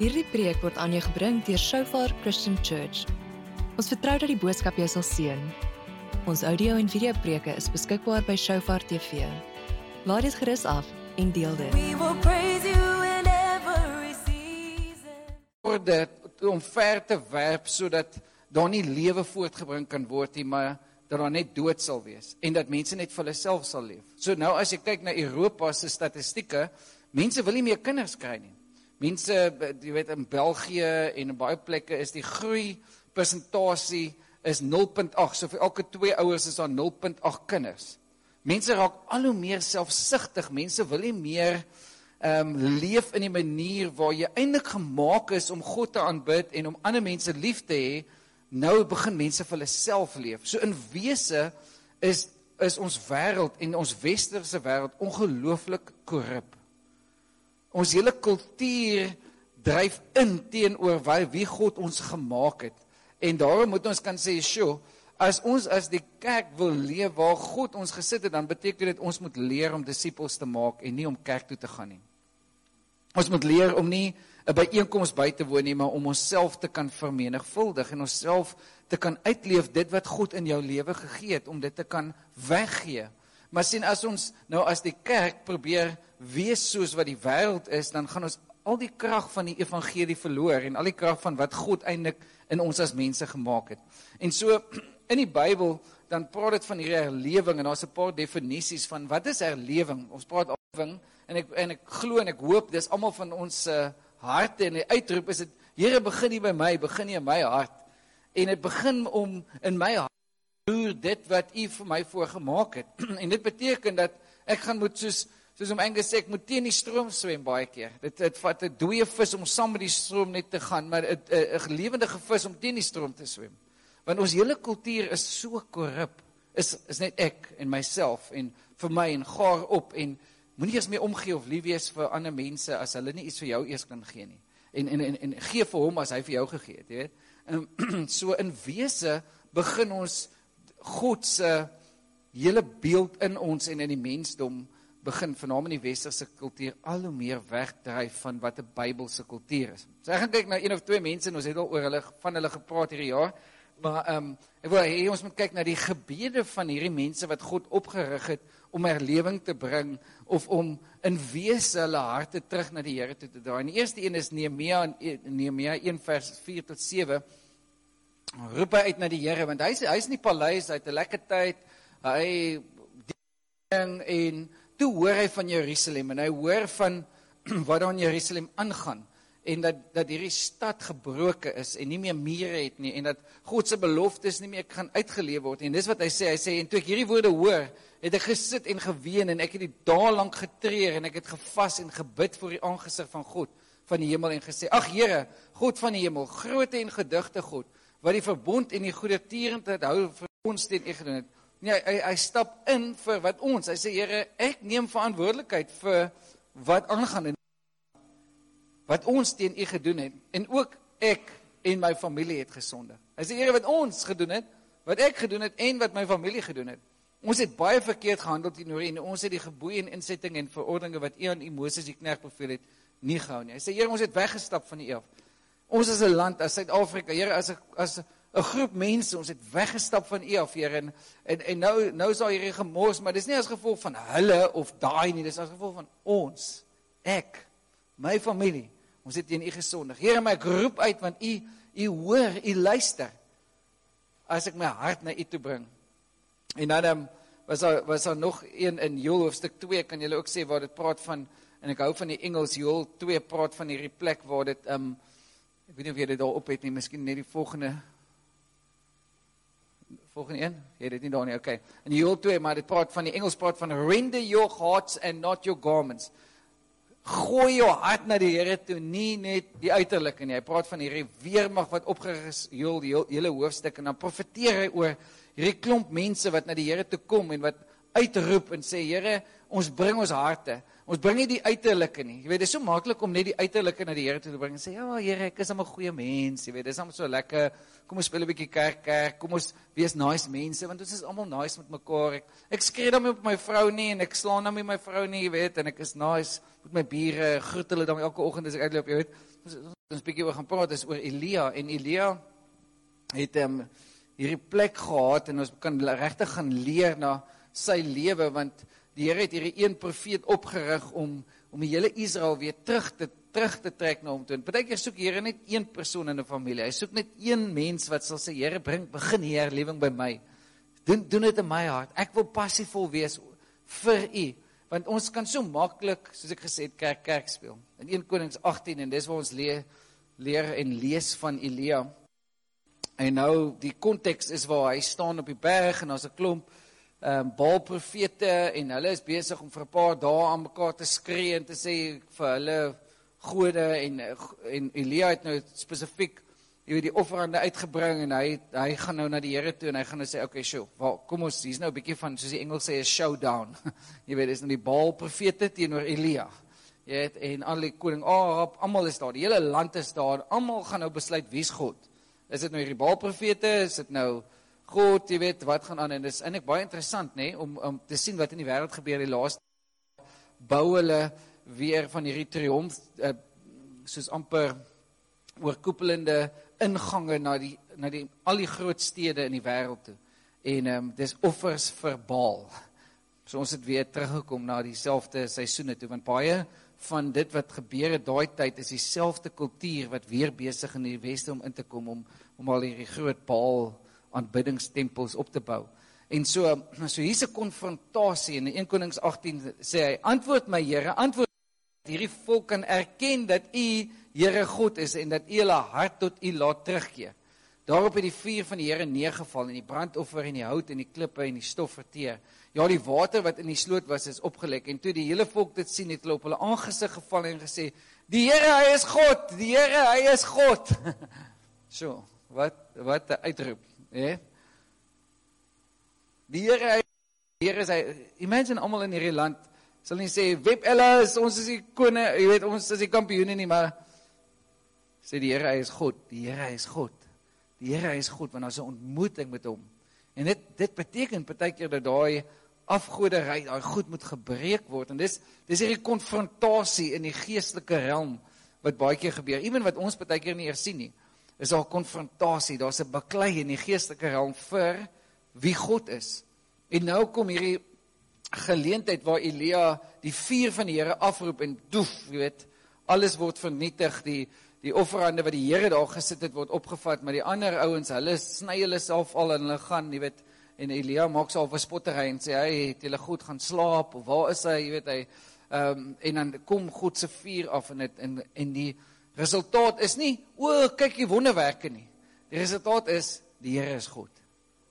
Hierdie preek word aan jou gebring deur Shofar Christian Church. Ons vertrou dat die boodskap jou sal seën. Ons audio en video preke is beskikbaar by Shofar TV. Laat dit gerus af en deel dit. We will praise you in every season. orde om ver te werp sodat daar nie lewe voortgebring kan word nie, maar dat daar net dood sal wees en dat mense net vir hulle self sal leef. So nou as jy kyk na Europa se statistieke, mense wil nie meer kinders kry nie. Mense, jy weet in België en in baie plekke is die groei persentasie is 0.8. So vir elke 2 ouers is daar 0.8 kinders. Mense raak al hoe meer selfsugtig. Mense wil nie meer ehm um, leef in 'n manier waar jy eintlik gemaak is om God te aanbid en om ander mense lief te hê. Nou begin mense vir hulle self leef. So in wese is is ons wêreld en ons westerse wêreld ongelooflik korrup. Ons hele kultuur dryf in teenoor wie, God ons gemaak het. En daarom moet ons kan sê, "Sjoe, as ons as die kerk wil leef waar God ons gesit het, dan beteken dit ons moet leer om disippels te maak en nie om kerk toe te gaan nie. Ons moet leer om nie 'n byeenkoms by te woon nie, maar om onsself te kan vermenigvuldig en onsself te kan uitleef dit wat God in jou lewe gegee het om dit te kan weggee. Maar sien as ons nou as die kerk probeer wees soos wat die wêreld is, dan gaan ons al die krag van die evangelie verloor en al die krag van wat God eintlik in ons as mense gemaak het. En so in die Bybel dan praat dit van hierdie herlewing en daar's 'n paar definisies van wat is herlewing? Ons praat herlewing en ek en ek glo en ek hoop dis almal van ons uh, harte en die uitroep is dit Here begin nie by my, begin nie in my hart. En dit begin om in my hart roer dit wat U vir my voorgemaak het. en dit beteken dat ek gaan moet soos soos om Engels sê ek moet teen die stroom swem baie keer. Dit dit vat 'n dooie vis om saam met die stroom net te gaan, maar 'n 'n lewendige vis om teen die stroom te swem. Want ons hele kultuur is so korrup. Is is net ek en myself en vir my en gaar op en moenie eers meer omgee of lief wees vir ander mense as hulle nie iets vir jou eers kan gee nie. En en en, en gee vir hom as hy vir jou gegee het, jy weet. En so in wese begin ons God se hele beeld in ons en in die mensdom begin veral in die westerse kultuur al hoe meer wegdryf van wat 'n Bybelse kultuur is. So ek gaan kyk na een of twee mense en ons het al oor hulle van hulle gepraat hierdie jaar. Maar ehm um, ek wil hê ons moet kyk na die gebede van hierdie mense wat God opgerig het om herlewing te bring of om in wese hulle harte terug na die Here toe te draai. En die eerste een is Nehemia in Nehemia 1 vers 4 tot 7. Roep hy uit na die Here want hy's hy's in die paleis, hy het 'n lekker tyd. Hy ding en toe hoor hy van Jerusalem en hy hoor van wat daar in Jerusalem aangaan en dat dat hierdie stad gebroke is en nie meer mure het nie en dat God se beloftes nie meer kan uitgeleef word en dis wat hy sê hy sê en toe ek hierdie woorde hoor het ek gesit en geween en ek het die dae lank getreur en ek het gevas en gebid voor die aangesig van God van die hemel en gesê ag Here God van die hemel groote en gedigte God wat die verbond en die goedertierendheid hou vir ons teen u gedoen het Nee, hy hy stap in vir wat ons. Hy sê Here, ek neem verantwoordelikheid vir wat aangaan en wat ons teen U gedoen het en ook ek en my familie het gesonde. Hy sê Here wat ons gedoen het, wat ek gedoen het en wat my familie gedoen het. Ons het baie verkeerd gehandel teenoor U en ons het die gebooie en insettinge en verordeninge wat U aan U Moses die knegt beveel het, nie gehou nie. Hy sê Here, ons het weggestap van U af. Ons is 'n land as Suid-Afrika. Here, as 'n as 'n groep mense, ons het weggestap van U af, Here, en, en en nou nou is daar hierdie gemors, maar dis nie as gevolg van hulle of daai nie, dis as gevolg van ons. Ek, my familie, ons het teen U gesondig. Here, my ek roep uit want U U hoor, U luister. As ek my hart na U toe bring. En dan um, was daar was daar nog een in Joel hoofstuk 2 kan julle ook sê waar dit praat van en ek hou van die Engels Joel 2 praat van hierdie plek waar dit um ek weet nie of jy dit daar op het nie, miskien net die volgende volgende een. Jy het dit nie daar nie. Okay. In Joel 2, maar dit praat van die Engels praat van render your hearts and not your garments. Gooi jou hart na die Here toe, nie net die uiterlike nie. Hy praat van hierdie weermag wat opgerig is, Joel die hele hoofstuk en dan profeteer hy oor hierdie klomp mense wat na die Here toe kom en wat uitroep en sê Here, ons bring ons harte. Ons bring nie die uiterlike nie. Jy weet, dit is so maklik om net die uiterlike na die Here toe te bring en sê, "Ja, Here, ek is 'n goeie mens." Jy weet, dis almal so lekker. Kom ons speel 'n bietjie kerk, kerk. Kom ons wees nice mense want ons is almal nice met mekaar. Ek, ek skree dan met my vrou nie en ek slaan dan met my vrou nie, jy weet, en ek is nice met my bure. Groet hulle dan elke oggend as ek uitloop, jy weet. Ons, ons ons bietjie oor gaan praat is oor Elia en Elia het um, hierdie plek gehad en ons kan regtig gaan leer na sy lewe want die Here het hierdie een profeet opgerig om om die hele Israel weer terug te terug te trek na hom toe. Partykeer soek die Here net een persoon in 'n familie. Hy soek net een mens wat sal sê Here bring begin hier herlewing by my. Doen doen dit in my hart. Ek wil passievol wees vir U want ons kan so maklik soos ek gesê het kerk kerk speel. In 1 Konings 18 en dis waar ons leer leer en lees van Elia. En nou die konteks is waar hy staan op die berg en daar's 'n klomp ehm um, Baalprofete en hulle is besig om vir 'n paar dae aan mekaar te skree en te sê vir hulle gode en en Elia het nou spesifiek jy weet die offerande uitgebring en hy hy gaan nou na die Here toe en hy gaan nou sê okay, sjoe, well, kom ons hier's nou 'n bietjie van soos die Engels sê 'n showdown. jy weet dis nou die Baalprofete teenoor Elia. Jy weet en al die koning Ahab, almal is daar. Die hele land is daar. Almal gaan nou besluit wie's God. Is dit nou hierdie Baalprofete? Is dit nou God, jy weet, wat gaan aan en dis eintlik baie interessant nê nee, om om te sien wat in die wêreld gebeur die laaste bou hulle weer van hierdie triomf uh, soos amper oorkoepelende ingange na die na die al die groot stede in die wêreld toe. En ehm um, dis offers vir Baal. So ons het weer teruggekom na dieselfde seisoene toe want baie van dit wat gebeur het daai tyd is dieselfde kultuur wat weer besig in die weste om in te kom om om al hierdie groot Baal aanbiddingstempels op te bou. En so so hier's 'n konfrontasie in 1 Konings 18 sê hy antwoord my Here antwoord hierdie volk kan erken dat u Here God is en dat u hulle hart tot u laat terugkeer. Daarop het die vuur van die Here neergeval en die brandoffer en die hout en die klippe en die stof verteer. Ja, die water wat in die sloot was is opgelek en toe die hele volk dit sien het hulle op hulle aangesig geval en gesê: "Die Here, hy is God! Die Here, hy is God!" so, wat wat 'n uitroep, hè? Die Here, hy, die Here sê, imagine almal in hierdie land sal nie sê Web Ellis, ons is die koning, jy weet, ons is die kampioene nie, maar sê die Here hy is God. Die Here is God. Die Here is God want daar's 'n ontmoeting met hom. En dit dit beteken partykeer dat daai afgoderry, daai goed moet gebreek word en dis dis hierdie konfrontasie in die geestelike realm wat baie keer gebeur. Ewen wat ons partykeer nie eers sien nie. Is daar konfrontasie, daar's 'n baklei in die geestelike realm vir wie God is. En nou kom hierdie geleentheid waar Elia die vuur van die Here afroep en doef, jy weet, alles word vernietig, die die offerande wat die Here daar gesit het word opgevat, maar die ander ouens, hulle sny hulle self al en hulle gaan, jy weet, en Elia maak self 'n spottery en sê hy het hulle goed gaan slaap of waar is hy, jy weet hy ehm um, en dan kom God se vuur af en dit en en die resultaat is nie o kyk die wonderwerke nie. Die resultaat is die Here is God.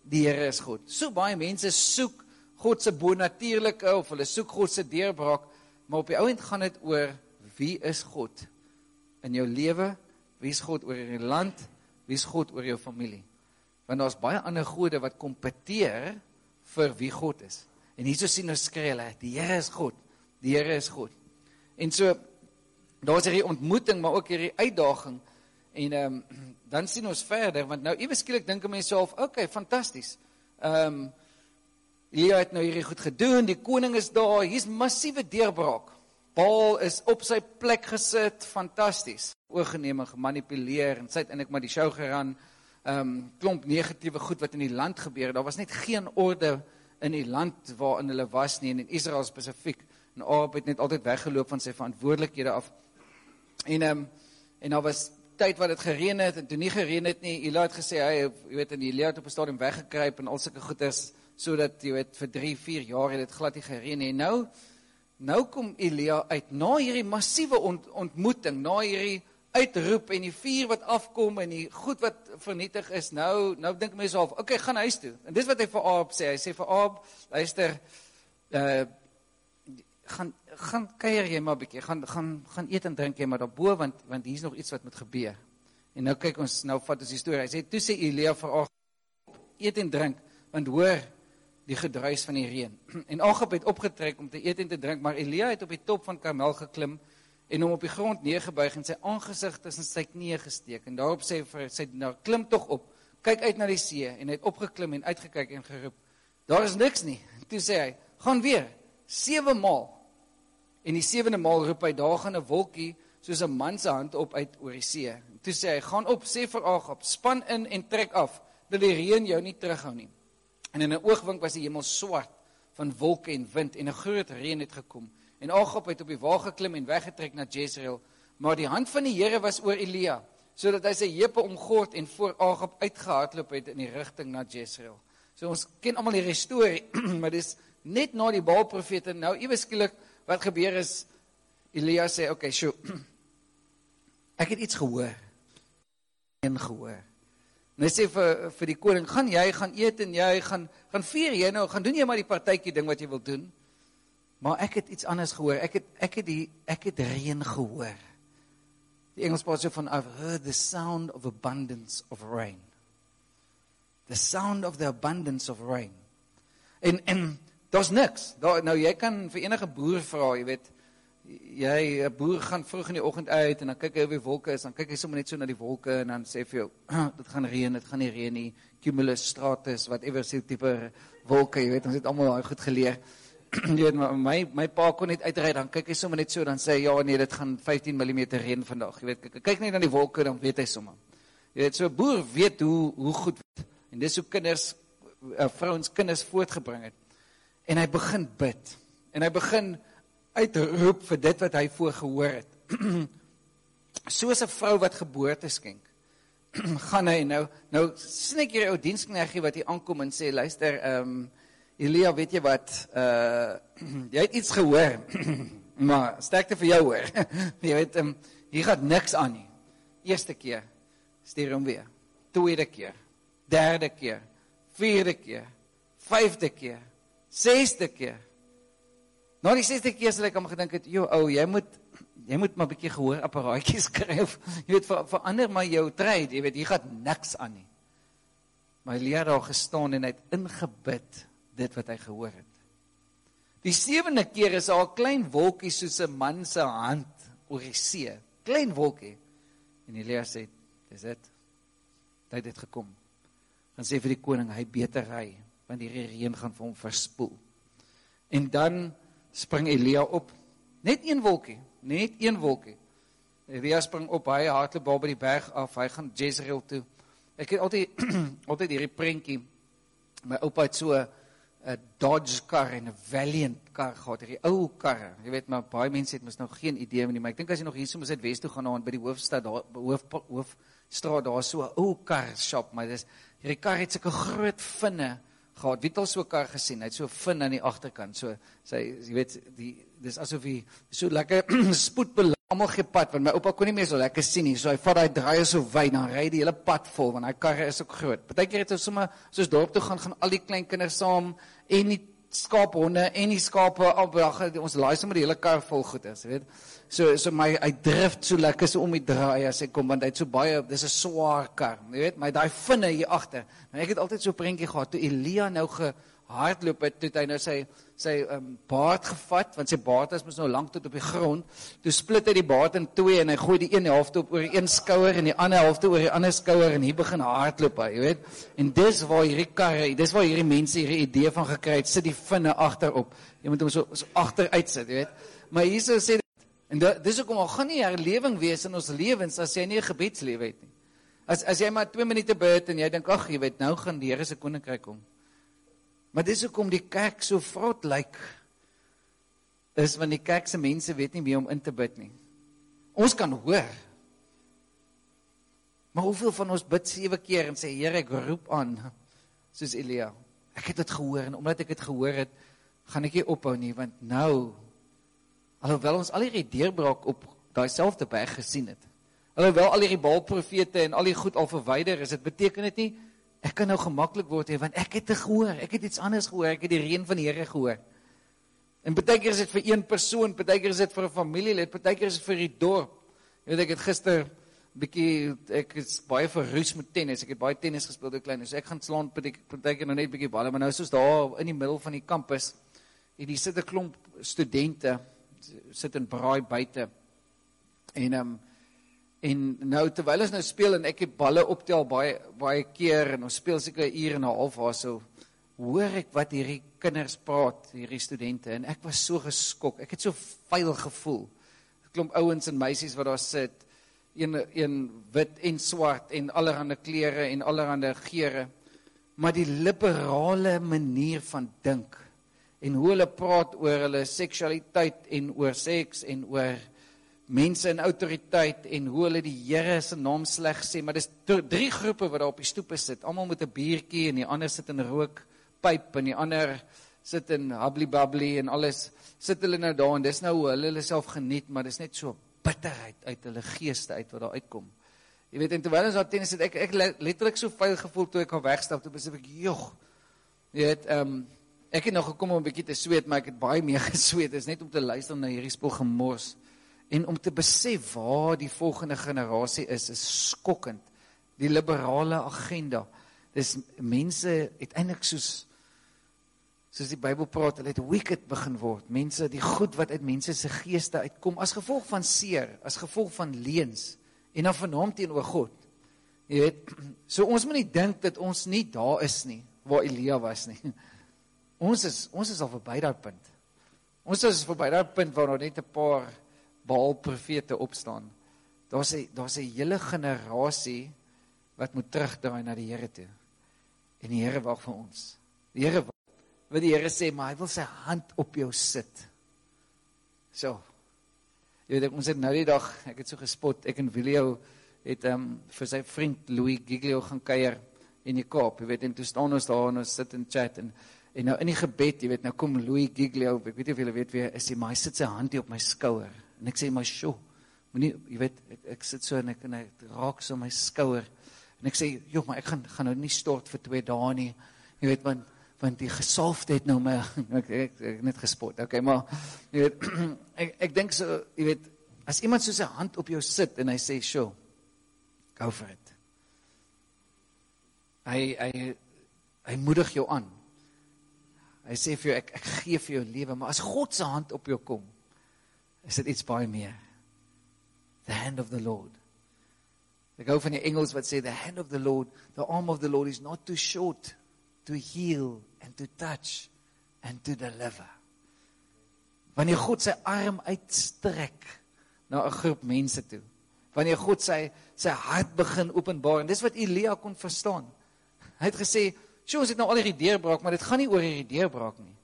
Die Here is God. So baie mense soek God se bonatuurlike of hulle soek God se deurbraak, maar op die ouend gaan dit oor wie is God in jou lewe? Wie is God oor jou land? Wie is God oor jou familie? Want daar's baie ander gode wat kompeteer vir wie God is. En hierso sien ons skree hulle, die Here is God. Die Here is God. En so daar's hierdie ontmoeting, maar ook hierdie uitdaging. En ehm um, dan sien ons verder want nou ewe skielik dink 'n mens self, okay, fantasties. Ehm um, Elia het nou hierdie goed gedoen, die koning is daar, hier's massiewe deurbraak. Baal is op sy plek gesit, fantasties. Oorgeneem en gemanipuleer en sy het eintlik maar die show geran. Ehm um, klomp negatiewe goed wat in die land gebeur. Daar was net geen orde in die land waarin hulle was nie en in Israel spesifiek. En Ahab het net altyd weggeloop van sy verantwoordelikhede af. En ehm um, en daar was tyd wat dit gereën het en toe nie gereën het nie. Elia het gesê hy jy weet in Elia het op 'n stadium weggekruip en al sulke goeders sodat jy weet vir 3, 4 jaar het dit glad nie gereën nie. Nou nou kom Elia uit na hierdie massiewe ont, ontmoeting, na hierdie uitroep en die vuur wat afkom en die goed wat vernietig is. Nou nou dink mense half, okay, gaan huis toe. En dis wat hy vir Aab sê. Hy sê vir Aab, luister, uh gaan gaan kuier jy maar 'n bietjie. Gaan gaan gaan eet en drink jy maar daarbo want want hier's nog iets wat moet gebeur. En nou kyk ons nou vat ons die storie. Hy sê toe sê Elia vir Aab, eet en drink want hoor die gedruis van die reën. En Agab het opgetrek om te eet en te drink, maar Elia het op die top van Karmel geklim en hom op die grond neergebuig en sy aangesig tussen sy knieë gesteek. En daarop sê vir sy nou klim tog op. Kyk uit na die see en hy het opgeklim en uitgekyk en geroep. Daar is niks nie. Toe sê hy, gaan weer 7 maal. En die sewende maal roep hy, daar gaan 'n wolkie soos 'n man se hand op uit oor die see. Toe sê hy: "Gaan op, sê vir Agab, span in en trek af, dat die reën jou nie terughou nie." En in 'n oogwink was die hemel swart van wolke en wind en 'n groot reën het gekom. En Agab het op die wa geklim en weggetrek na Jezreel, maar die hand van die Here was oor Elia, sodat hy sy heupe omgord en voor Agab uitgehardloop het in die rigting na Jezreel. So ons ken almal hierdie storie, maar dis net na die Baal profete nou ewe skielik wat gebeur is Elia sê, "Oké, okay, sjoe. Ek het iets gehoor." Een gehoor. En hy sê vir vir die koning, "Gaan jy gaan eet en jy gaan gaan vier jy nou, gaan doen jy maar die partytjie ding wat jy wil doen." Maar ek het iets anders gehoor. Ek het ek het die ek het reën gehoor. Die Engels praat so van I've heard the sound of abundance of rain. The sound of the abundance of rain. En en daar's niks. Daar nou jy kan vir enige boer vra, jy weet, jy 'n boer gaan vroeg in die oggend uit en dan kyk hy op die wolke is, dan kyk hy sommer net so na die wolke en dan sê vir jou, dit gaan reën, dit gaan nie reën nie. Cumulus stratus, whatever so tipe wolke, jy weet, ons het almal daai goed geleer. jy weet my my pa kon net uitry dan kyk hy sommer net so dan sê ja nee dit gaan 15 mm reën vandag jy weet kyk, kyk net na die wolke dan weet hy sommer jy weet so 'n boer weet hoe hoe goed en dis hoe kinders uh, vrouens kinders voortgebring het en hy begin bid. En hy begin uitroep vir dit wat hy voorgehoor het. Soos 'n vrou wat geboorte skenk. gaan hy nou nou snik hier ou dienskneggie wat hier aankom en sê luister ehm um, Elia weet jy wat? Uh jy het iets gehoor maar sterkte vir jou hoor. Jy weet ehm um, hier gaan niks aan nie. Eerste keer stuur hom weer. Tweede keer. Derde keer. Vierde keer. Vyfde keer sesde keer Nou die sesde keer sal ek hom gedink het, "Jo, ou, jy moet jy moet maar 'n bietjie gehoor apparaatjies skryf. Jy weet ver, verander maar jou trade, jy weet, hier gaan niks aan nie." My leer daar gestaan en hy het ingebid dit wat hy gehoor het. Die sewende keer is al 'n klein wolkie soos 'n man se hand oor die see. Klein wolkie. En Elia sê, "Dis dit. Tyd het gekom." Dan sê vir die koning, hy beter ry, want die reën gaan vir hom verspoel. En dan spring Elia op. Net een wolkie, net een wolkie. Elia spring op, hy hardloop by die berg af, hy gaan Jezreel toe. Ek het altyd altyd hierdie prentjie. My oupa het so 'n Dodge kar en 'n Valiant kar gehad, hierdie ou karre. Jy weet maar baie mense het mos nou geen idee nie, maar ek dink as jy nog hier so moet Wes toe gaan na by die hoofstad daar hoof hoofstraat daar so 'n ou kar shop, maar dis hierdie kar het sulke groot vinne gehad. Wie het al so 'n kar gesien? Hy het so fin aan die agterkant. So sy jy weet die dis asof hy so lekker spoed almal gepad want my oupa kon nie meer so lekker sien nie. So hy vat daai draai so wyd dan ry die hele pad vol want hy karre is ook groot. Partykeer het ons sommer soos dorp toe gaan gaan al die klein kinders saam en die skaaphonde en die skape op ons laai sommer die hele kar vol goeders, weet. So so my hy drif so lekker so om die draai as ek kom want hy het so baie dis 'n swaar kar, weet, my daai vinne hier agter. Maar ek het altyd so prentjie gehad toe Elia nou ge hardloop het toe hy nou sy sy um, baard gevat want sy baard is mos nou lank tot op die grond. Toe split hy die baard in twee en hy gooi die een helfte op oor die een skouer en die ander helfte oor die ander skouer en hier begin hardloop hy, jy weet. En dis waar hierdie karre, dis waar hierdie mense hierdie idee van gekry het, sit die vinne agterop. Jy moet hom so, so agteruit sit, jy weet. Maar hierso sê en dis hoekom al gaan nie herlewing wees in ons lewens as jy nie 'n gebedslewe het nie. As as jy maar 2 minute bid en jy dink ag jy weet nou gaan die Here se koninkryk kom. Maar dis hoekom die kerk so vrot lyk. Is want die kerk se mense weet nie wie om in te bid nie. Ons kan hoor. Maar hoeveel van ons bid sewe keer en sê Here ek roep aan soos Elia. Ek het dit gehoor en omdat ek dit gehoor het, gaan ek nie ophou nie want nou alhoewel ons al hierdie deurbraak op daai selfde berg gesien het. Alhoewel al hierdie Baal profete en al die goed al verwyder is, dit beteken dit nie ek kan nou gemaklik word hier want ek het te gehoor, ek het iets anders gehoor, ek het die reën van die Here gehoor. En baie keer is dit vir een persoon, baie keer is dit vir 'n familielid, baie keer is dit vir die dorp. Jy weet ek het gister bietjie ek is baie verroes met tennis. Ek het baie tennis gespeel toe klein. So ek gaan slaan baie keer nou net bietjie balle, maar nou soos daar in die middel van die kampus en hier sit 'n klomp studente sit in braai buite. En ehm um, En nou terwyl ons nou speel en ek het balle optel baie baie keer en ons speel seker 'n uur en 'n half waar so hoor ek wat hierdie kinders praat, hierdie studente en ek was so geskok. Ek het so vuil gevoel. klomp ouens en meisies wat daar sit. Een een wit en swart en allerlei klere en allerlei geure. Maar die liberale manier van dink en hoe hulle praat oor hulle seksualiteit en oor seks en oor mense in autoriteit en hoe hulle die Here se naam sleg sê, maar dis drie groepe wat daar op die stoepe sit. Almal met 'n biertjie en die ander sit in rook pyp en die ander sit in hubbly bubbly en alles sit hulle nou daar en dis nou hoe hulle hulle self geniet, maar dis net so bitterheid uit hulle geeste uit wat daar uitkom. Jy weet en terwyl ons daar tennis sit, ek ek letterlik so vuil gevoel toe ek al wegstap, toe besef ek, "Jog." Jy weet, ehm um, ek het nog gekom om 'n bietjie te sweet, maar ek het baie meer gesweet. Dit is net om te luister na hierdie spul gemors en om te besef waar die volgende generasie is, is skokkend. Die liberale agenda. Dis mense uiteindelik soos soos die Bybel praat, hulle het wicked begin word. Mense, die goed wat uit mense se geeste uitkom as gevolg van seer, as gevolg van leuns en dan vernaam teenoor God. Jy weet, so ons moet nie dink dat ons nie daar is nie waar Elia was nie. Ons is ons is al verby daai punt. Ons is verby daai punt waar daar net 'n paar Baal profete opstaan. Daar's 'n daar's 'n hele generasie wat moet terugdraai na die Here toe. En die Here wag vir ons. Die Here wat die Here sê, maar hy wil sy hand op jou sit. So. Jy weet ons het nou die dag, ek het so gespot, ek en Willio het ehm um, vir sy vriend Louis Giglio gaan kuier in die Kaap. Jy weet en toe staan ons daar en ons sit en chat en en nou in die gebed, jy weet nou kom Louis Giglio, ek weet nie of julle weet wie is hy, maar hy sit sy hand hier op my skouer en ek sê my sjo. Moenie jy weet ek, ek sit so en ek en hy raak so my skouer en ek sê joh maar ek gaan gaan nou nie stort vir 2 dae nie. Jy weet man want die gesalfde het nou my ek, ek, ek net gespot. Okay, maar jy weet ek ek dink so, jy weet, as iemand so sy hand op jou sit en hy sê, "Sjoe, go for it." Hy hy hy moedig jou aan. Hy sê vir jou ek ek gee vir jou lewe, maar as God se hand op jou kom, is dit iets baie meer. The hand of the Lord. Ek gou van die Engels wat sê the hand of the Lord, the arm of the Lord is not too short to heal and to touch and to deliver. Wanneer God sy arm uitstrek na 'n groep mense toe. Wanneer God sy sy hart begin openbaar en dis wat Elia kon verstaan. Hy het gesê, "Sjoe, ons het nou al hierdie deurbraak, maar dit gaan nie oor hierdie deurbraak nie.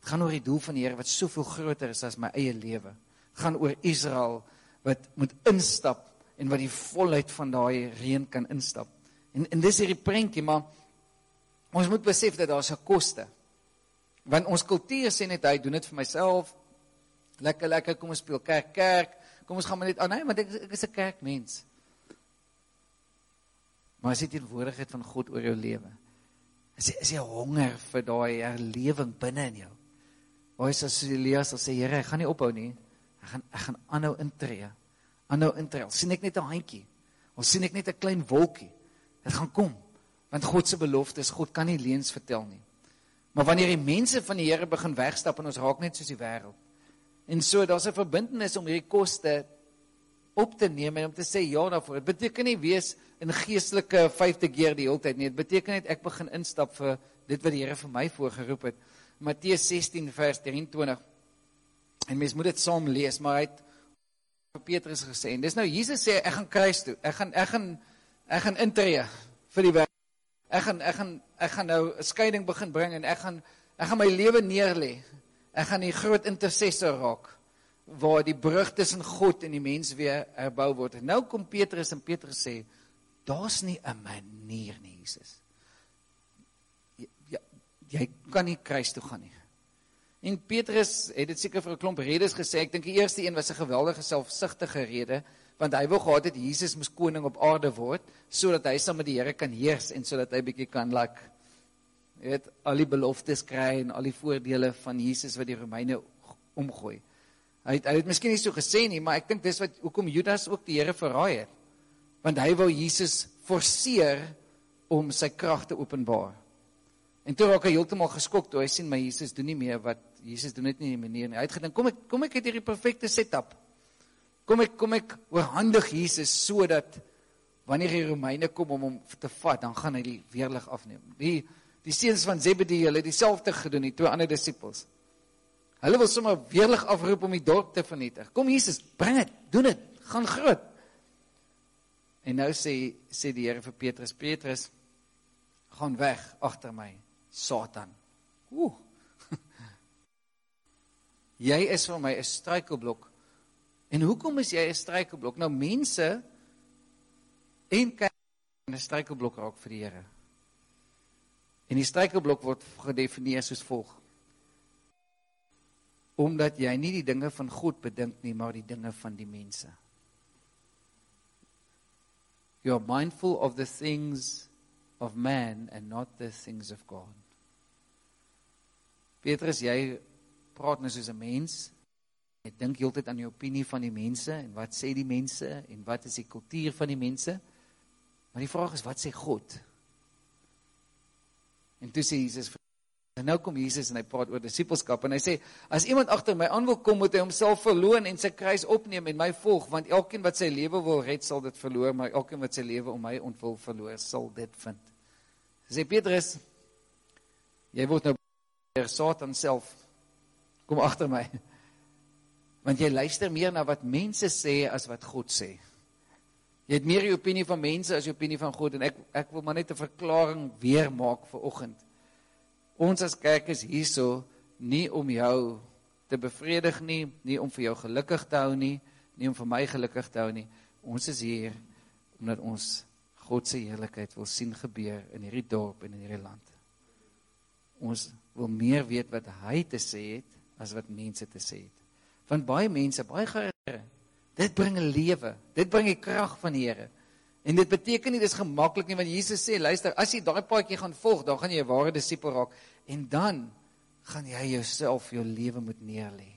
Dit gaan oor die doel van die Here wat soveel groter is as my eie lewe. Gaan oor Israel wat moet instap en wat die volheid van daai reën kan instap. En en dis hierdie prentjie, maar Ons moet besef dat daar 'n koste. Want ons kultuur sê net hy doen dit vir myself. Lekker lekker, kom ons speel kerk kerk. Kom ons gaan maar net aan. Oh, nee, want ek, ek is 'n kerkmens. Maar as jy die woordigheid van God oor jou lewe. Is jy is jy honger vir daai herlewing binne in jou? Waar is as Elias sê Here, ek gaan nie ophou nie. Ek gaan ek gaan aanhou intree. Aanhou intree. sien ek net 'n handjie. Ons sien ek net 'n klein wolkie. Dit gaan kom. Want God se belofte is God kan nie leuns vertel nie. Maar wanneer die mense van die Here begin wegstap en ons raak net soos die wêreld. En so daar's 'n verbintenis om hierdie koste op te neem en om te sê ja daarvoor. Dit beteken nie wees in geestelike vyfde keer die hele tyd nie. Dit beteken net ek begin instap vir dit wat die Here vir my voorgeroep het. Matteus 16 vers 23. En mens moet dit saam lees, maar hy het vir Petrus gesê en dis nou Jesus sê ek gaan kruis toe. Ek gaan ek gaan ek gaan intree vir die werk. Ek gaan ek gaan ek gaan nou 'n skeiding begin bring en ek gaan ek gaan my lewe neerlê. Ek gaan die groot intercessor raak waar die brug tussen God en die mens weer herbou word. En nou kom Petrus en Petrus sê daar's nie 'n manier nie, Jesus. Jy, jy, jy kan nie kruis toe gaan nie. En Petrus het dit seker vir 'n klomp redes gesê. Ek dink die eerste een was 'n geweldige selfsugtige rede want hy wou gehad het Jesus moes koning op aarde word sodat hy saam met die Here kan heers en sodat hy bietjie kan like weet al die beloftes kry en al die voordele van Jesus wat die Romeine omgooi. Hy het hy het miskien nie so gesê nie, maar ek dink dis wat hoekom Judas ook die Here verraai het. Want hy wou Jesus forceer om sy krag te openbaar. En toe raak hy heeltemal geskok toe hy sien my Jesus doen nie meer wat Jesus doen dit nie in 'n manier nie. Hy het gedink kom ek kom ek het hierdie perfekte setup. Kom ek kom ek oorhandig Jesus sodat wanneer die Romeine kom om hom te vat, dan gaan hy die weerlig afneem. Die die seuns van Zebedee, hulle het dieselfde gedoen, die twee ander disippels. Hulle wil sommer weerlig afroep om die dorp te vernietig. Kom Jesus, bring dit, doen dit, gaan groot. En nou sê sê die Here vir Petrus, Petrus, gaan weg agter my, Satan. Ooh. Jy is vir my 'n struikelblok. En hoekom is jy 'n struikelblok? Nou mense en kyk 'n struikelblok raak vir die Here. En die struikelblok word gedefinieer soos volg: Omdat jy nie die dinge van God bedink nie, maar die dinge van die mense. You are mindful of the things of man and not the things of God. Petrus, jy praat nou soos 'n mens. Jy dink heeltyd aan die opinie van die mense en wat sê die mense en wat is die kultuur van die mense? Maar die vraag is wat sê God? En toe sê Jesus en nou kom Jesus en hy praat oor disippelskap en hy sê as iemand agter my aan wil kom moet hy homself verloon en sy kruis opneem en my volg want elkeen wat sy lewe wil red sal dit verloor maar elkeen wat sy lewe om my ontwil verloor sal dit vind. Sê Petrus jy word nou deur Satan self kom agter my. Want jy luister meer na wat mense sê as wat God sê. Jy het meer die opinie van mense as die opinie van God en ek ek wil maar net 'n verklaring weer maak vir oggend. Ons as kerk is hierso nie om jou te bevredig nie, nie om vir jou gelukkig te hou nie, nie om vir my gelukkig te hou nie. Ons is hier omdat ons God se heerlikheid wil sien gebeur in hierdie dorp en in hierdie land. Ons wil meer weet wat hy te sê het as wat mense te sê het. Want baie mense, baie Here, dit bring 'n lewe. Dit bring die krag van die Here. En dit beteken nie dis gemaklik nie want Jesus sê, luister, as jy daai paadjie gaan volg, dan gaan jy 'n ware disipel raak en dan gaan jy jouself jou lewe moet neerlê.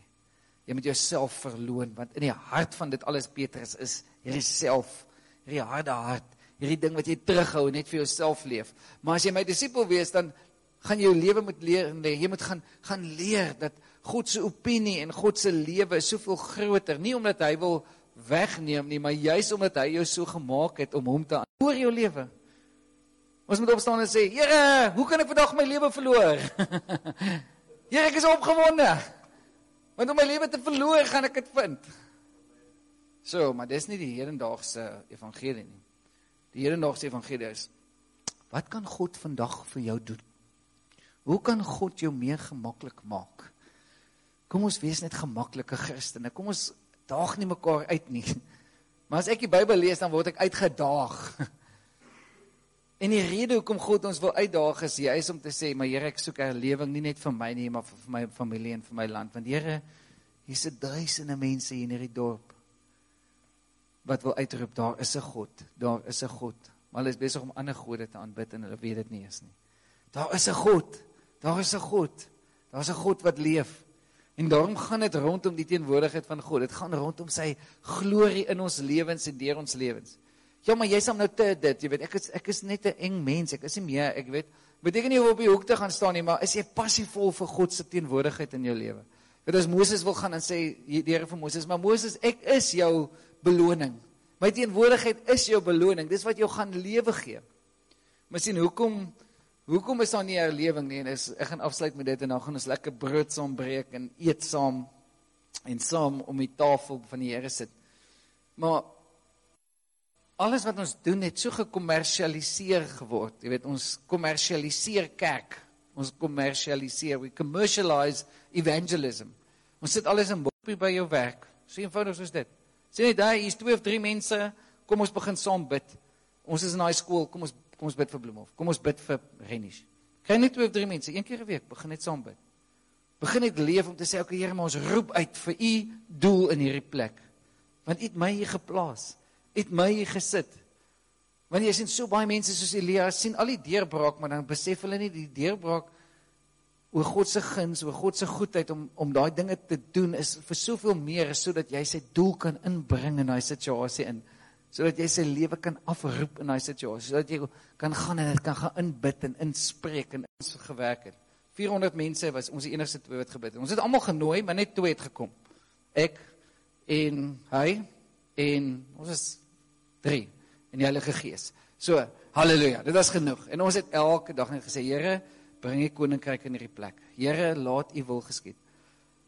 Jy moet jouself verloon want in die hart van dit alles Petrus is hierdie self, hierdie harde hart, hierdie ding wat jy terughou net vir jouself leef. Maar as jy my disipel wees, dan gaan jou lewe moet leer en jy moet gaan gaan leer dat God se opinie en God se lewe is soveel groter, nie omdat hy wil wegneem nie, maar juis omdat hy jou so gemaak het om hom te oor jou lewe. Ons moet opstaan en sê, Here, hoe kan ek vandag my lewe verloor? Here, ek is opgewonde. Want om my lewe te verloor, gaan ek dit vind. So, maar dis nie die hedendaagse evangelie nie. Die hedendaagse evangelie is wat kan God vandag vir jou doen? Hoe kan God jou meer gemaklik maak? Kom ons wees net gemaklike Christene. Kom ons daag nie mekaar uit nie. Maar as ek die Bybel lees, dan word ek uitgedaag. En die rede hoekom God ons wil uitdaag is jy is om te sê, maar Here, ek soek 'n lewing nie net vir my nie, maar vir my familie en vir my land. Want Here, hier's duisende mense hier in hierdie dorp wat wil uitroep, daar is 'n God, daar is 'n God. Maar hulle is besig om ander gode te aanbid en hulle weet dit nie eens nie. Daar is 'n God. Daar is 'n God. Daar's 'n God wat leef. En daarom gaan dit rondom die teenwoordigheid van God. Dit gaan rondom sy glorie in ons lewens en deur ons lewens. Ja, maar jy's hom nou te dit, jy weet, ek is ek is net 'n eng mens. Ek is nie meer, ek weet, beteken nie om op die hoek te gaan staan nie, maar is jy passievol vir God se teenwoordigheid in jou lewe? Dit is Moses wil gaan en sê die Here vir Moses, maar Moses, ek is jou beloning. My teenwoordigheid is jou beloning. Dis wat jou gaan lewe gee. Miskien hoekom Hoekom is daar nie 'n lewing nie? En is, ek gaan afsluit met dit en dan gaan ons lekker brood saam breek en eet saam en saam om die tafel van die Here sit. Maar alles wat ons doen het so gekommersialiseer geword. Jy weet, ons kommersialiseer kerk. Ons kommersialiseer, we commercialize evangelism. Ons sit alles in boppie by jou werk. So eenvoudig soos dit. Sien jy daai, hier's twee of drie mense, kom ons begin saam bid. Ons is in daai skool, kom ons Kom ons bid vir Bloemhof. Kom ons bid vir Renish. Kry net twee of drie mense een keer 'n week, begin net saam bid. Begin net leef om te sê, "Oké Here, maar ons roep uit vir u doel in hierdie plek." Want u het my hier geplaas. U het my hier gesit. Want jy sien so baie mense soos Elia sien al die deurbraak, maar dan besef hulle nie die deurbraak oor God se guns, oor God se goedheid om om daai dinge te doen is vir soveel meer sodat jy sy doel kan inbring in daai situasie in sodat jy sy lewe kan afroep in daai situasie, sodat jy kan gaan en dit kan gaan inbid en inspreek en ons gewerk het. 400 mense was ons die enigste twee wat gebid het. Ons het almal genooi, maar net twee het gekom. Ek en hy en ons is 3 en die Heilige Gees. So, haleluja, dit was genoeg. En ons het elke dag net gesê, Here, bring die koninkryk in hierdie plek. Here, laat U wil geskied.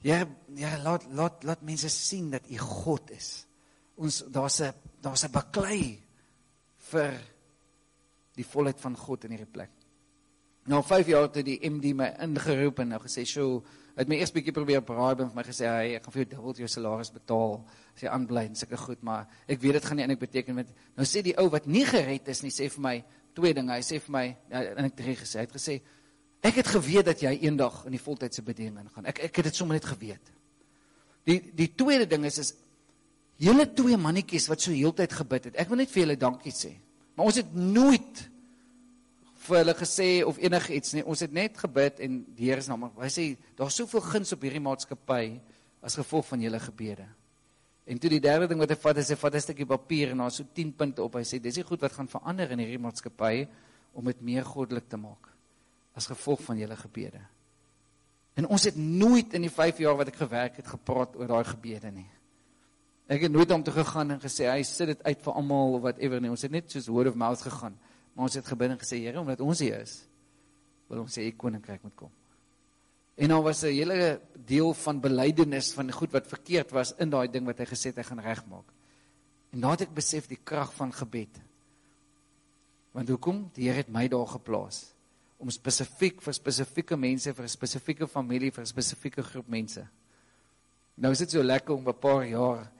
Ja, ja, laat laat laat mense sien dat U God is. Ons daar's 'n daar's 'n baklei vir die volheid van God in hierdie plek. Nou 5 jaar toe die MD my ingeroep en nou gesê, "Sjoe, het my eers bietjie probeer braai en vir my gesê, "Hey, ek gaan vir jou dubbel jou salaris betaal as jy aanbly en sulke goed, maar ek weet dit gaan nie eintlik beteken met nou sê die ou wat nie gered is nie sê vir my twee dinge. Hy sê vir my ja, en ek reg gesê, hy het gesê, "Ek het geweet dat jy eendag in die voltydse bediening ingaan. Ek ek het dit sommer net geweet." Die die tweede ding is is julle twee mannetjies wat so heeltyd gebid het. Ek wil net vir julle dankie sê. Maar ons het nooit vir hulle gesê of enigiets nie. Ons het net gebid en die Here se naam. Hy sê daar's soveel guns op hierdie maatskappy as gevolg van julle gebede. En toe die derde ding wat hy vat, is hy vat 'n stukkie papier en daar so 10 punte op. Hy sê dis die goed wat gaan verander in hierdie maatskappy om dit meer goddelik te maak as gevolg van julle gebede. En ons het nooit in die 5 jaar wat ek gewerk het gepraat oor daai gebede nie. Ek het nooit om te gegaan en gesê hy sit dit uit vir almal of whatever nie. Ons het net soos word of mouth gegaan. Maar ons het gebid en gesê Here, omdat ons hier is, wil ons sê u koninkryk moet kom. En daar was 'n hele deel van belydenis van goed wat verkeerd was in daai ding wat hy gesê het hy gaan regmaak. En het ek besef die krag van gebed. Want hoekom? Die Here het my daar geplaas om spesifiek vir spesifieke mense, vir 'n spesifieke familie, vir 'n spesifieke groep mense. Nou is dit so lekker om 'n paar jaar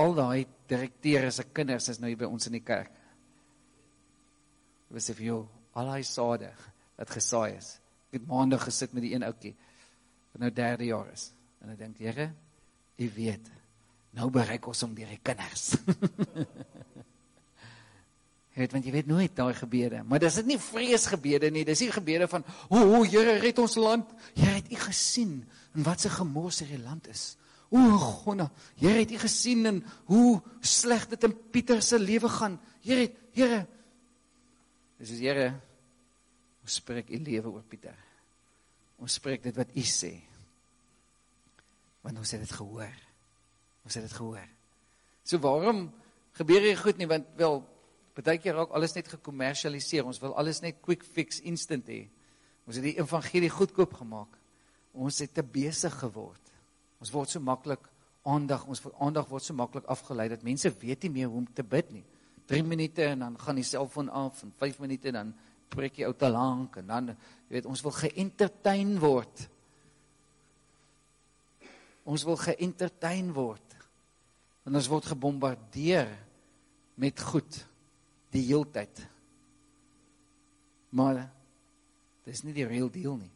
al daai direkteure se kinders is nou hier by ons in die kerk. Wat sê vir jou, al daai sade wat gesaai is. Ek het maandag gesit met die een ouetjie wat nou derde jaar is. En ek dink, Here, U weet, nou bereik ons om deur die kinders. Jy weet want jy weet nooit daai gebede, maar dis dit nie vreesgebede nie, dis nie gebede van o, o Here red ons land. Here het U gesien in wat se gemors hierdie land is. O, Gonna, Here het U gesien in hoe sleg dit in Pieter se lewe gaan. Here, Here. Dis is Here. Ons spreek U lewe oor Pieter. Ons spreek dit wat U sê. Want ons het dit gehoor. Ons het dit gehoor. So waarom gebeur hier goed nie want wel Partykeer raak alles net gekommersialiseer. Ons wil alles net quick fix instant hê. Ons het die evangelie goedkoop gemaak. Ons het te besig geword. Ons word so maklik aandag, ons aandag word so maklik afgelei dat mense weet nie meer hoe om te bid nie. 3 minute en dan gaan die selfoon af en 5 minute en dan preek jy ou te lank en dan jy weet ons wil geëntertain word. Ons wil geëntertain word. En ons word gebombardeer met goed die heeltyd. Maar dis nie die real deal nie.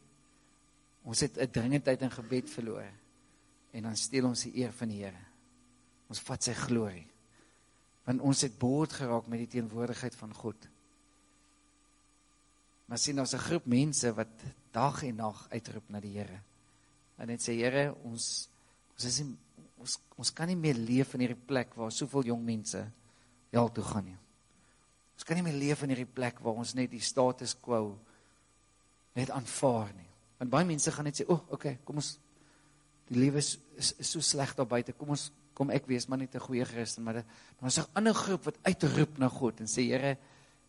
Ons het 'n dringendheid in gebed verloor en dan steel ons die eer van die Here. Ons vat sy glorie. Want ons het boord geraak met die teenwoordigheid van God. Maar sien ons 'n groep mense wat dag en nag uitroep na die Here. En net sê Here, ons ons is nie, ons ons kan nie meer leef in hierdie plek waar soveel jong mense hel toe gaan nie. Ons kan nie meer leef in hierdie plek waar ons net die status quo net aanvaar nie. Want baie mense gaan net sê, "O, oh, okay, kom ons die lewe is, is, is so sleg daar buite. Kom ons kom ek wees maar net 'n goeie Christen, maar dan is 'n ander groep wat uitroep na God en sê, "Here,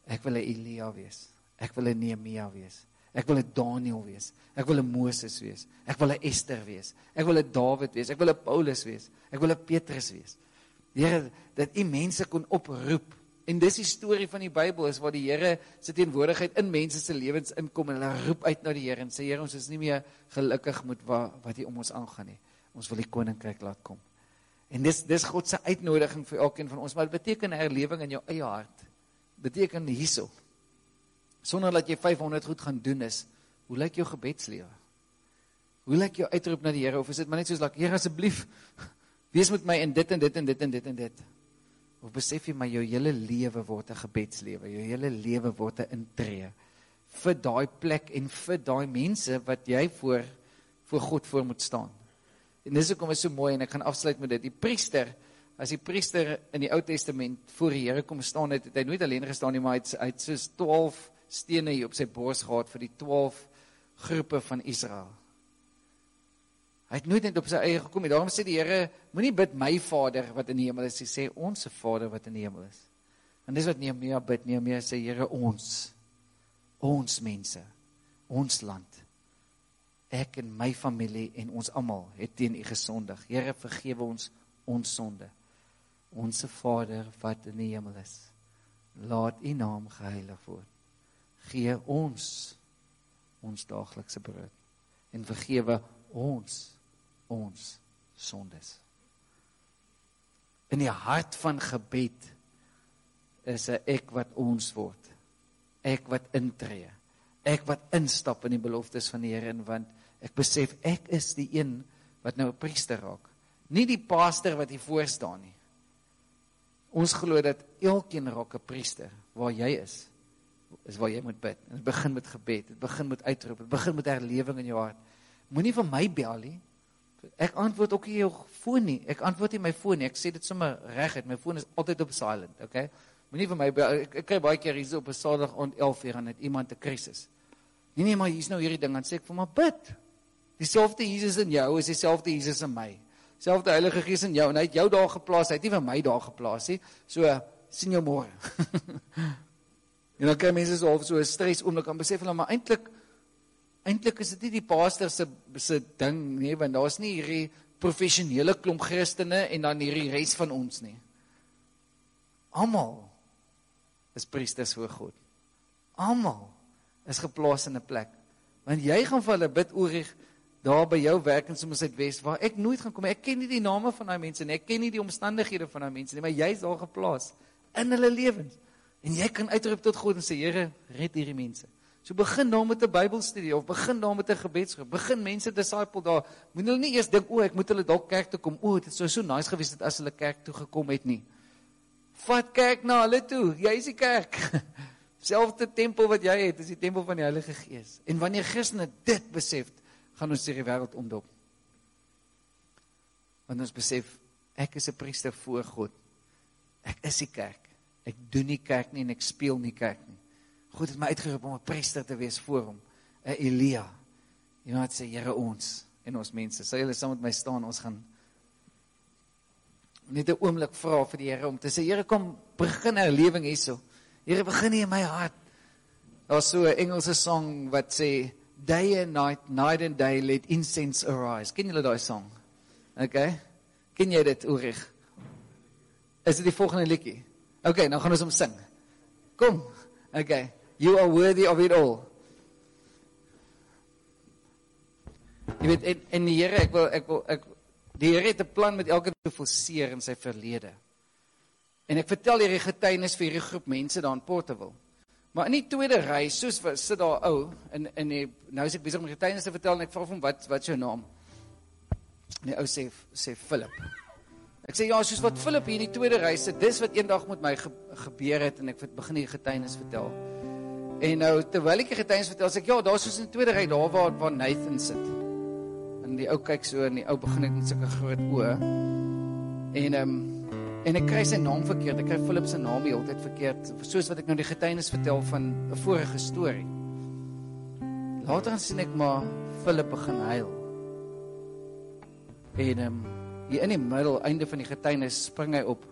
ek wil 'n Elia wees. Ek wil 'n Nehemia wees. Ek wil 'n Daniel wees. Ek wil 'n Moses wees. Ek wil 'n Ester wees. Ek wil 'n Dawid wees. Ek wil 'n Paulus wees. Ek wil 'n Petrus wees." Here, dat U mense kon oproep En dis die storie van die Bybel is waar die Here se teenwoordigheid in mense se lewens inkom en hulle roep uit na die Here en sê Here ons is nie meer gelukkig met wat wat hier om ons aangaan nie. Ons wil die koninkryk laat kom. En dis dis God se uitnodiging vir elkeen van ons, maar dit beteken herlewing in jou eie hart. Beteken hierso. Sonder dat jy 500 goed gaan doen is, hoe lyk jou gebedslewe? Hoe lyk jou uitroep na die Here of is dit maar net soos like Here asseblief wees met my in dit en dit en dit en dit en dit. Of besef jy maar jou hele lewe word 'n gebedslewe, jou hele lewe word 'n intree vir daai plek en vir daai mense wat jy voor voor God voor moet staan. En dis hoekom is so mooi en ek gaan afsluit met dit. Die priester, as die priester in die Ou Testament voor die Here kom staan het, het hy nooit alleen gestaan nie, maar hy het, hy het soos 12 stene hier op sy bors gehad vir die 12 groepe van Israel. Hy het nooit net op sy eie gekom nie. Daarom sê die Here, moenie bid my Vader wat in die hemel is, hy sê ons se Vader wat in die hemel is. En dis wat Nehemia bid. Nehemia sê Here ons ons mense, ons land. ek en my familie en ons almal het teen U gesondig. Here, vergewe ons ons sonde. Onse Vader wat in die hemel is, laat U naam geheilig word. Gee ons ons daaglikse brood en vergewe ons ons sondes. In die hart van gebed is 'n ek wat ons word. Ek wat intree. Ek wat instap in die beloftes van die Here en want ek besef ek is die een wat nou 'n priester raak. Nie die pastor wat hier voor staan nie. Ons glo dat elkeen raak 'n priester waar jy is. Is waar jy moet bid. Dit begin met gebed. Dit begin met uitroep. Dit begin met herlewing in jou hart. Moenie vir my bel nie. Ek antwoord ook nie jou foon nie. Ek antwoord nie my foon nie. Ek sê dit sommer reguit. My foon is altyd op silent, okay? Moenie vir my. Ek, ek kry baie keer hier op 'n Saterdag aand 11:00 en het iemand 'n krisis. Nee nee, maar hier's nou hierdie ding, dan sê ek vir my bid. Dieselfde Jesus in jou is dieselfde Jesus in my. Selfde Heilige Gees in jou en hy het jou daar geplaas. Hy het nie vir my daar geplaas nie. So sien jou môre. en dan kry mense so half so 'n stres oomblik aan besef hulle maar eintlik eintlik is dit nie die pastor se se ding nie, want daar's nie hierdie professionele klomp Christene en dan hierdie res van ons nie. Almal is priesters voor God. Almal is geplaas in 'n plek. Want jy gaan vir hulle bid oor daar by jou werk in Somerset waar ek nooit gaan kom. Ek ken nie die name van daai mense nie. Ek ken nie die omstandighede van daai mense nie, maar jy's daar geplaas in hulle lewens. En jy kan uitroep tot God en sê Here, red hierdie mense. So begin daar met 'n Bybelstudie of begin daar met 'n gebedsgroep. Begin mense disciple daar. Moenie hulle nie eers dink o, ek moet hulle dalk kerk toe kom. O, dit sou so nice gewees het as hulle kerk toe gekom het nie. Vat kerk na hulle toe. Jy is die kerk. Selfde tempel wat jy het, is die tempel van die Heilige Gees. En wanneer Christene dit besef, gaan ons hierdie wêreld omdop. Want ons besef ek is 'n priester voor God. Ek is die kerk. Ek doen nie kerk nie en ek speel nie kerk nie. God het my uitgeroep om 'n priester te wees voor hom, 'n Elia. Iemand sê Here ons en ons mense, sê julle saam met my staan, ons gaan net 'n oomblik vra vir die Here om te sê Here kom begin herlewing hierso. Here begin hier in my hart. Daar's so 'n Engelse song wat sê day and night, night and day let incense arise. Ken julle daai song? Okay. Ken jy dit oorig? Is dit die volgende liedjie? Okay, nou gaan ons hom sing. Kom. Okay. You are worthy of it all. Jy weet en, en die Here, ek wil ek wil ek die Here het 'n plan met elke te forceer in sy verlede. En ek vertel hierdie getuienis vir hierdie groep mense daar in Portable. Maar in die tweede ry, soos sit daar ou in in die nou is ek besig om getuienis te vertel en ek vra hom wat wat jou naam? Die ou sê sê Philip. Ek sê ja, soos wat Philip hier in die tweede ry sit, dis wat eendag met my ge, gebeur het en ek begin hier getuienis vertel. En nou terwyl ek die getuienis vertel, sê ek ja, daar's soos die tweede ry daar waar waar Nathan sit. En die ou kyk so en die ou begin net met sulke groot oë. En ehm um, En ek kry sy naam verkeerd. Ek kry Philip se naam die hele tyd verkeerd, soos wat ek nou die getuienis vertel van 'n vorige storie. Later sien ek maar Philip begin huil. En ehm um, hier in die middel einde van die getuienis spring hy op.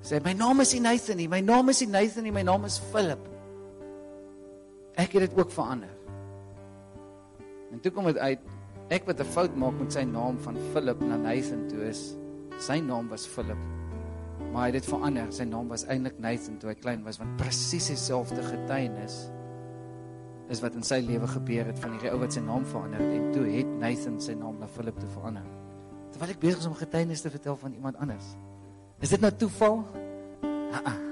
Sê my naam is Nathan nie, my naam is Nathan nie, my naam is Philip. Ek het dit ook verander. En toe kom dit uit ek wat 'n fout maak met sy naam van Philip na Nathan toe is Sy naam was Philip. Maar hy het dit verander. Sy naam was eintlik Nathan toe hy klein was, want presies dieselfde getuienis is wat in sy lewe gebeur het van hierdie ou wat sy naam verander het en toe het Nathan sy naam na Philip te verander. Terwyl ek besig is om getuienis te vertel van iemand anders. Is dit nou toeval? Ha. -ha.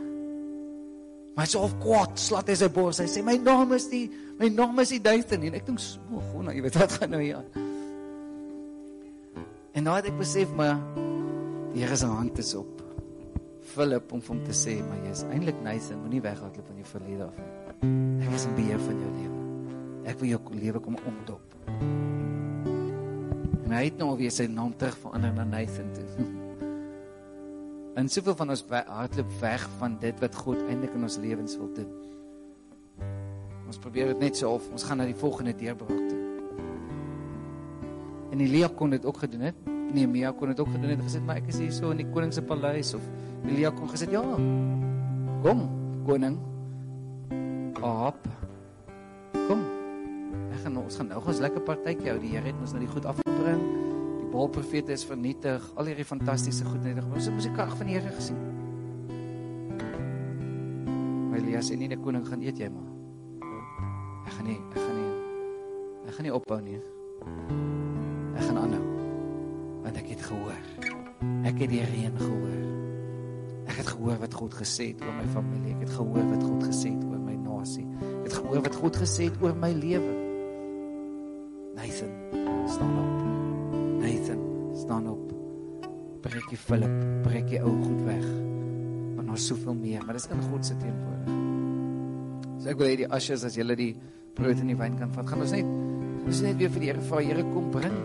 Maar so of kwaad slat hy sy bors. Hy sê my naam is die my naam is die Nathan en ek dink so, "Ag, nou, jy weet wat gaan nou hier aan." En nou het ek besef maar Die Here se hand is op Philip om hom te sê, maar jy is eintlik Nathan, moenie weghardloop van jou verlede af nie. Ek is in beheer van jou lewe. Ek wil jou lewe kom omdop. En hy het nou weer sy naam terug verander na Nathan toe. En soveel van ons hardloop weg van dit wat God eintlik in ons lewens wil doen. Ons probeer dit net so of ons gaan na die volgende deurbraak toe. En Elia kon dit ook gedoen het. Nehemia kon dit ook gedoen het gesê maar ek is hier so in die koning se paleis of Elia kon gesê ja. Kom, koning. Op. Kom. Ek gaan ons gaan nou gou 'n lekker partytjie hou. Die Here het ons nou die goed afgebring. Die Baalprofete is vernietig. Al hierdie fantastiese goed net. Ons het mos die krag van die Here gesien. Maar Elias en nie die koning gaan eet jy maar. Ek gaan nie, ek gaan nie. Ek gaan nie ophou nie. Ek gaan aanhou. Want ek het gehoor. Ek het die reën gehoor. Ek het gehoor wat God gesê het oor my familie. Ek het gehoor wat God gesê het oor my nasie. Ek het gehoor wat God gesê het oor my lewe. Nathan, staan op. Breek die Philip, breek die ou goed weg. Want daar's soveel meer, maar dis in God se teenwoordigheid. So ek wil hê die ashes as julle die brood en die wyn kan vat, gaan ons net ons net weer vir die Here vra, Here kom bring.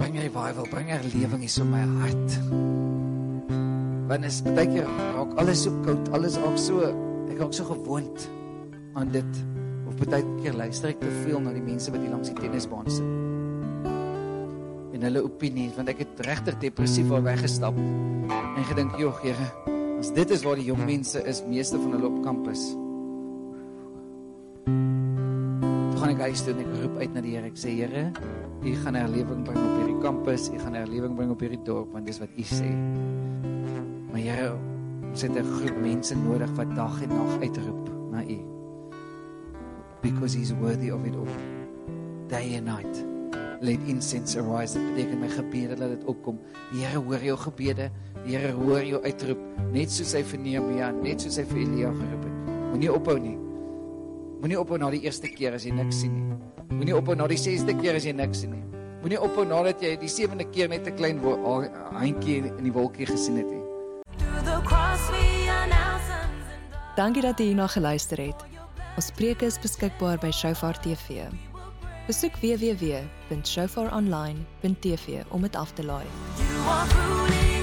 Bring revival, bring herlewing hier in my hart. Want is baie keer raak alles so koud, alles raak so ek raak so gewoond aan dit of baie keer luister ek te veel na die mense wat hier langs die tennisbaan sit. En hulle opinie, want ek het regtig depressief al weggestap en gedink, "Jog, Here, as dit is waar die jong mense is, meeste van hulle op kampus." Toe gaan ek huis toe en ek roep uit na die Here. Ek sê, "Here, U gaan herlewing bring op hierdie kampus, U gaan herlewing bring op hierdie dorp, want dis wat U sê." Maar Here, ons het 'n groep mense nodig wat dag en nag uitroep na U. Because he's worthy of it all. Day and night. Let incense arise. Dit beteken my gebede laat dit opkom. Die Here hoor jou gebede. Die Here hoor jou uitroep, net soos hy vir Nehemia, net soos hy vir Elia geroep het. Moenie ophou nie. Moenie ophou na die eerste keer as jy niks sien nie. Moenie ophou na die 6de keer as jy niks sien nie. Moenie ophou nadat jy die 7de keer net 'n klein handjie in die wolkie gesien het nie. Dankie dat jy hierna geluister het. Ons preke is beskikbaar by Shofar TV. Besoek www.shofaronline.tv om dit af te laai. You are truly